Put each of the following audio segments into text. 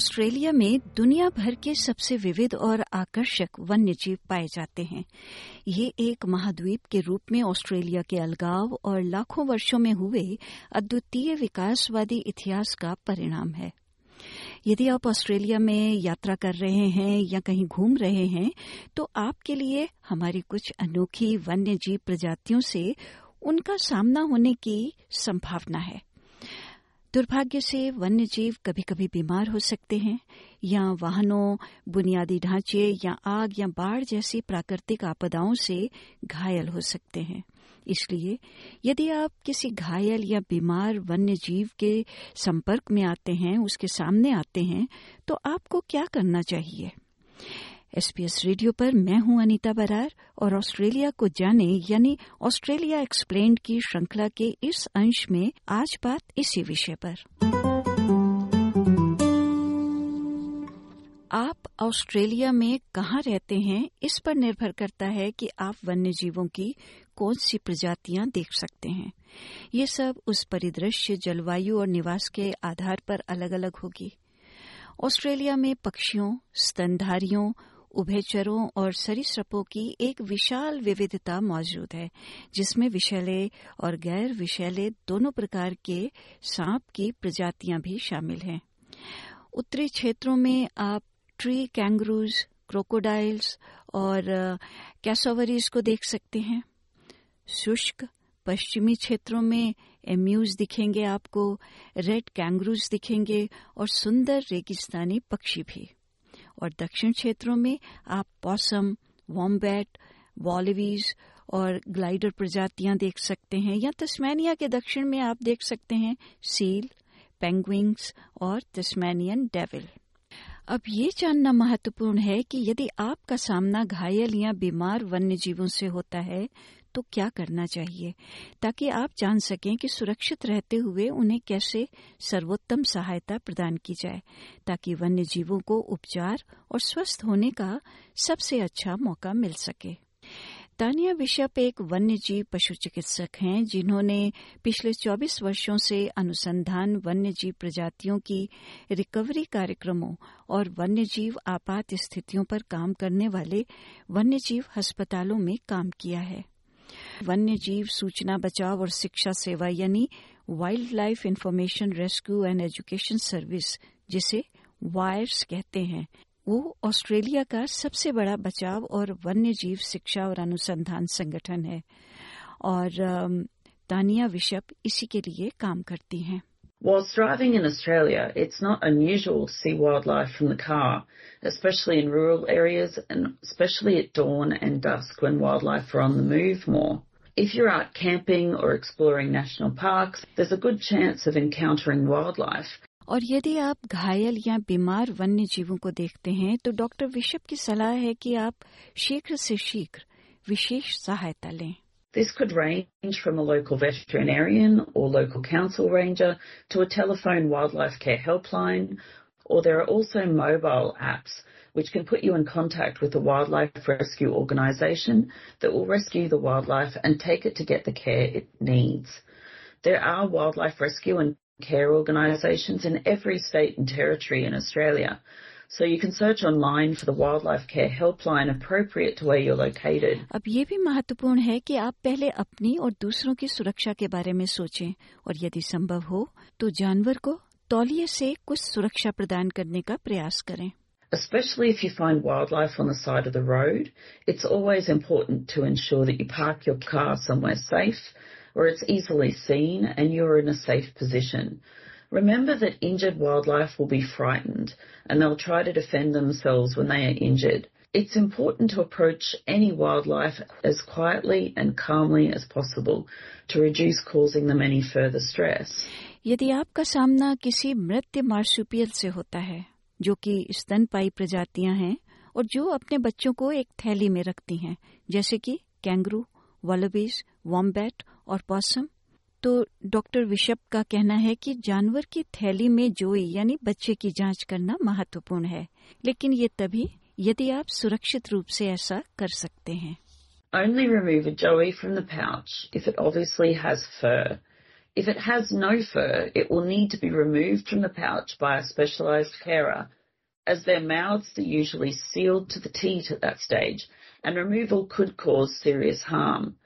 Australia में दुनिया भर के सबसे विविध और आकर्षक वन्य जीव पाए जाते हैं। ये एक महाद्वीप के रूप में ऑस्ट्रेलिया के अलगाव और लाखों वर्षों में हुए अद्वितीय विकासवादी इतिहास का परिणाम है। यदि आप ऑस्ट्रेलिया में यात्रा कर रहे हैं या कहीं घूम रहे हैं तो आपके लिए हमारी कुछ अनोखी वन्य जीव प्रजातियों से उनका सामना होने की संभावना है। दुर्भाग्य से वन्य जीव कभी कभी बीमार हो सकते हैं, या वाहनों, बुनियादी ढांचे, या आग, या बाढ़ जैसी प्राकृतिक आपदाओं से घायल हो सकते हैं। इसलिए, यदि आप किसी घायल या बीमार वन्य जीव के संपर्क में आते हैं, उसके सामने आते हैं तो आपको क्या करना चाहिए? एसपीएस रेडियो पर मैं हूँ अनीता बरार और ऑस्ट्रेलिया को जाने यानी ऑस्ट्रेलिया एक्सप्लेन्ड की श्रृंखला के इस अंश में आज बात इसी विषय पर। आप ऑस्ट्रेलिया में कहाँ रहते हैं, इस पर निर्भर करता है कि आप वन्य जीवों की कौन सी प्रजातियाँ देख सकते हैं। ये सब उस परिदृश्य, जलवायु और निवास के आधार पर अलग अलग होगी। ऑस्ट्रेलिया में पक्षियों, स्तनधारियों उभयचरों और सरीसृपों की एक विशाल विविधता मौजूद है, जिसमें विषैले और गैर विषैले दोनों प्रकार के सांप की प्रजातियाँ भी शामिल हैं। उत्तरी क्षेत्रों में आप ट्री कैंगरूज, क्रोकोडाइल्स और कैसोवरीज को देख सकते हैं। शुष्क पश्चिमी क्षेत्रों में एम्यूज दिखेंगे आपको, रेड कैंगरूज दिखेंगे और सुंदर रेगिस्तानी पक्षी भी। और दक्षिण क्षेत्रों में आप पॉसम, वॉम्बैट, वॉलिवीज और ग्लाइडर प्रजातियाँ देख सकते हैं, या तस्मैनिया के दक्षिण में आप देख सकते हैं सील पेंगुइंग्स और तस्मैनियन डेविल। अब ये जानना महत्वपूर्ण है कि यदि आपका सामना घायल या बीमार वन्य जीवों से होता है तो क्या करना चाहिए? ताकि आप जान सकें कि सुरक्षित रहते हुए उन्हें कैसे सर्वोत्तम सहायता प्रदान की जाए, ताकि वन्य जीवों को उपचार और स्वस्थ होने का सबसे अच्छा मौका मिल सके। तानिया बिशप एक वन्य जीव पशु चिकित्सक हैं, जिन्होंने पिछले 24 वर्षों से अनुसंधान वन्य जीव प्रजातियों की रिकवरी कार्यक्रमों और वन्य जीव आपात स्थितियों पर काम करने वाले वन्य जीव अस्पतालों में काम किया है। वन्य जीव सूचना बचाव और शिक्षा सेवा यानी wildlife information rescue and education service, जिसे वायर्स कहते हैं। वो ऑस्ट्रेलिया का सबसे बड़ा बचाव और वन्य जीव शिक्षा और अनुसंधान संगठन है और तानिया विशप इसी के लिए काम करती हैं Whilst driving in Australia, it's not unusual to see wildlife from the car, especially in rural areas and especially at dawn and dusk when wildlife are on the move more. If you're out camping or exploring national parks, there's a good chance of encountering wildlife. और यदि आप घायल या बीमार वन्य जीवों को देखते हैं तो डॉक्टर विशप की सलाह है कि आप शीघ्र से शीघ्र विशेष सहायता लें This could range from a local veterinarian or local council ranger to a telephone wildlife care helpline, or there are also mobile apps which can put you in contact with a wildlife rescue organisation that will rescue the wildlife and take it to get the care it needs. There are wildlife rescue and care organisations in every state and territory in Australia. So you can search online for the wildlife care helpline appropriate to where you're located. अब ये भी महत्वपूर्ण है कि आप पहले अपनी और दूसरों की सुरक्षा के बारे में सोचें और यदि संभव हो तो जानवर को तौलिए से कुछ सुरक्षा प्रदान करने का प्रयास करें especially if you find wildlife on the side of the road, it's always important to ensure that you park your car somewhere safe where it's easily seen and you're in a safe position. Remember that injured wildlife will be frightened and they'll try to defend themselves when they are injured. It's important to approach any wildlife as quietly and calmly as possible to reduce causing them any further stress. यदि आपका सामना किसी मृत्य marsupial से होता है जो कि स्तनपाई प्रजातियां हैं और जो अपने बच्चों को एक थैली में रखती हैं जैसे कि कैंगरू वॉलबीज वॉम्बैट और पॉसम तो डॉक्टर विशप का कहना है कि जानवर की थैली में जोई यानी बच्चे की जाँच करना महत्वपूर्ण है लेकिन ये तभी यदि आप सुरक्षित रूप से ऐसा कर सकते हैं Only remove a joey from the pouch if it obviously has fur. If it has no fur, it will need to be removed from the pouch by a specialised carer, as their mouths are usually sealed to the teat at that stage, and removal could cause serious harm.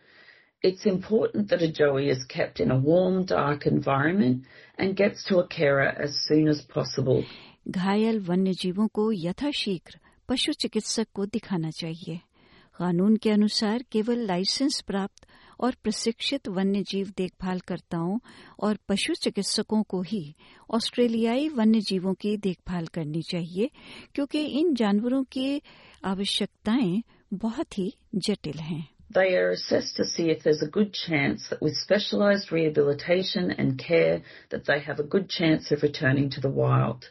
It's important that a joey is kept in a warm, dark environment and gets to a carer as soon as possible. घायल वन्य जीवों को यथाशीघ्र पशु चिकित्सक को दिखाना चाहिए कानून के अनुसार केवल लाइसेंस प्राप्त और प्रशिक्षित वन्य जीव देखभालकर्ताओं और पशु चिकित्सकों को ही ऑस्ट्रेलियाई वन्य जीवों की देखभाल करनी चाहिए क्योंकि इन जानवरों की आवश्यकताएँ बहुत ही जटिल हैं They are assessed to see if there's a good chance that with specialised rehabilitation and care that they have a good chance of returning to the wild.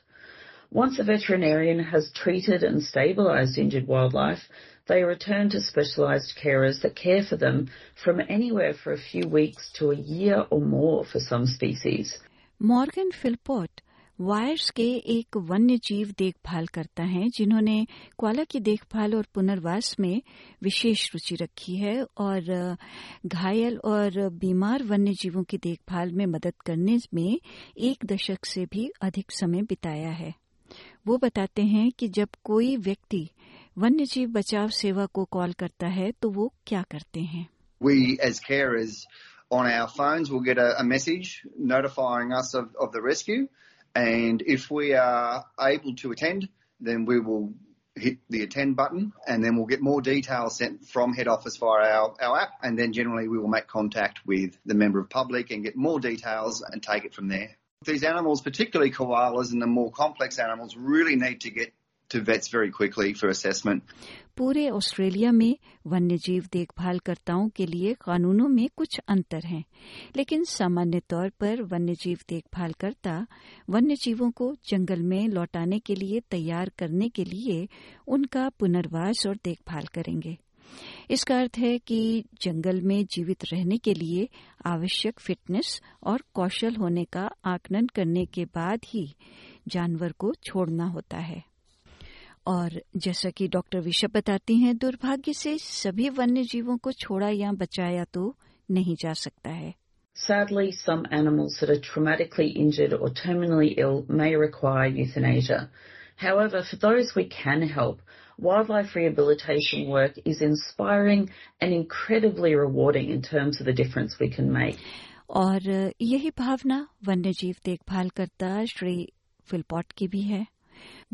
Once a veterinarian has treated and stabilised injured wildlife, they return to specialised carers that care for them from anywhere for a few weeks to a year or more for some species. Morgan Philpott WIRES के एक वन्य जीव देखभाल करता है जिन्होंने koala की देखभाल और पुनर्वास में विशेष रुचि रखी है और घायल और बीमार वन्य जीवों की देखभाल में मदद करने में एक दशक से भी अधिक समय बिताया है वो बताते हैं कि जब कोई व्यक्ति वन्य जीव बचाव सेवा को कॉल करता है तो वो क्या करते हैं We as carers on our phones will get a, a message notifying us of, of the rescue. And if we are able to attend, then we will hit the attend button and then we'll get more details sent from head office via our, our app and then generally we will make contact with the member of public and get more details and take it from there. These animals, particularly koalas and the more complex animals, really need to get to vets very quickly for assessment. पूरे Australia में वन्यजीव देखभालकर्ताओं के लिए कानूनों में कुछ अंतर हैं, लेकिन सामान्य तौर पर वन्यजीव देखभालकर्ता वन्यजीवों को जंगल में लौटाने के लिए तैयार करने के लिए उनका पुनर्वास और देखभाल करेंगे इसका अर्थ है कि जंगल में जीवित रहने के लिए आवश्यक फिटनेस और कौशल होने का आकलन करने के बाद ही जानवर को छोड़ना होता है और जैसा कि डॉक्टर विशप बताती हैं दुर्भाग्य से सभी वन्य जीवों को छोड़ा या बचाया तो नहीं जा सकता है Sadly, some animals that are traumatically injured or terminally ill may require euthanasia. However, for those we can help, wildlife rehabilitation work is inspiring and incredibly rewarding in terms of the difference we can make. और यही भावना वन्यजीव देखभालकर्ता Shri Philpott की भी है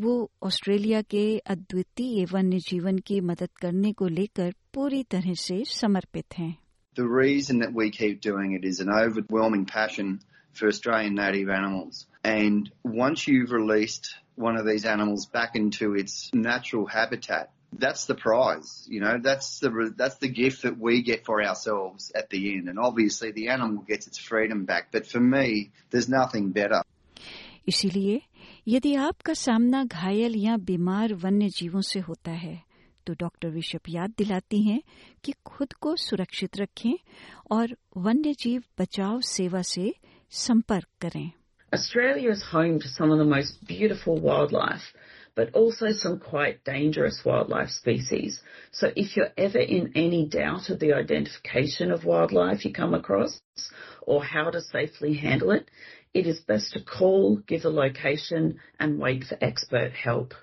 वो Australia के अद्वितीय वन्य जीवन की मदद करने को लेकर पूरी तरह से समर्पित हैं The reason that we keep doing it is an overwhelming passion for Australian native animals. And once you've released one of these animals back into its natural habitat, that's the prize. You know, that's the that's the gift that we get for ourselves at the end. And obviously, the animal gets its freedom back. But for me, there's nothing better. इसीलिए यदि आपका सामना घायल या बीमार वन्य जीवों से होता है तो डॉक्टर विशप याद दिलाती हैं कि खुद को सुरक्षित रखें और वन्य जीव बचाव सेवा से संपर्क करें। But also some quite dangerous wildlife species. So if you're ever in any doubt of the identification of wildlife you come across or how to safely handle it, it is best to call, give a location, and wait for expert help.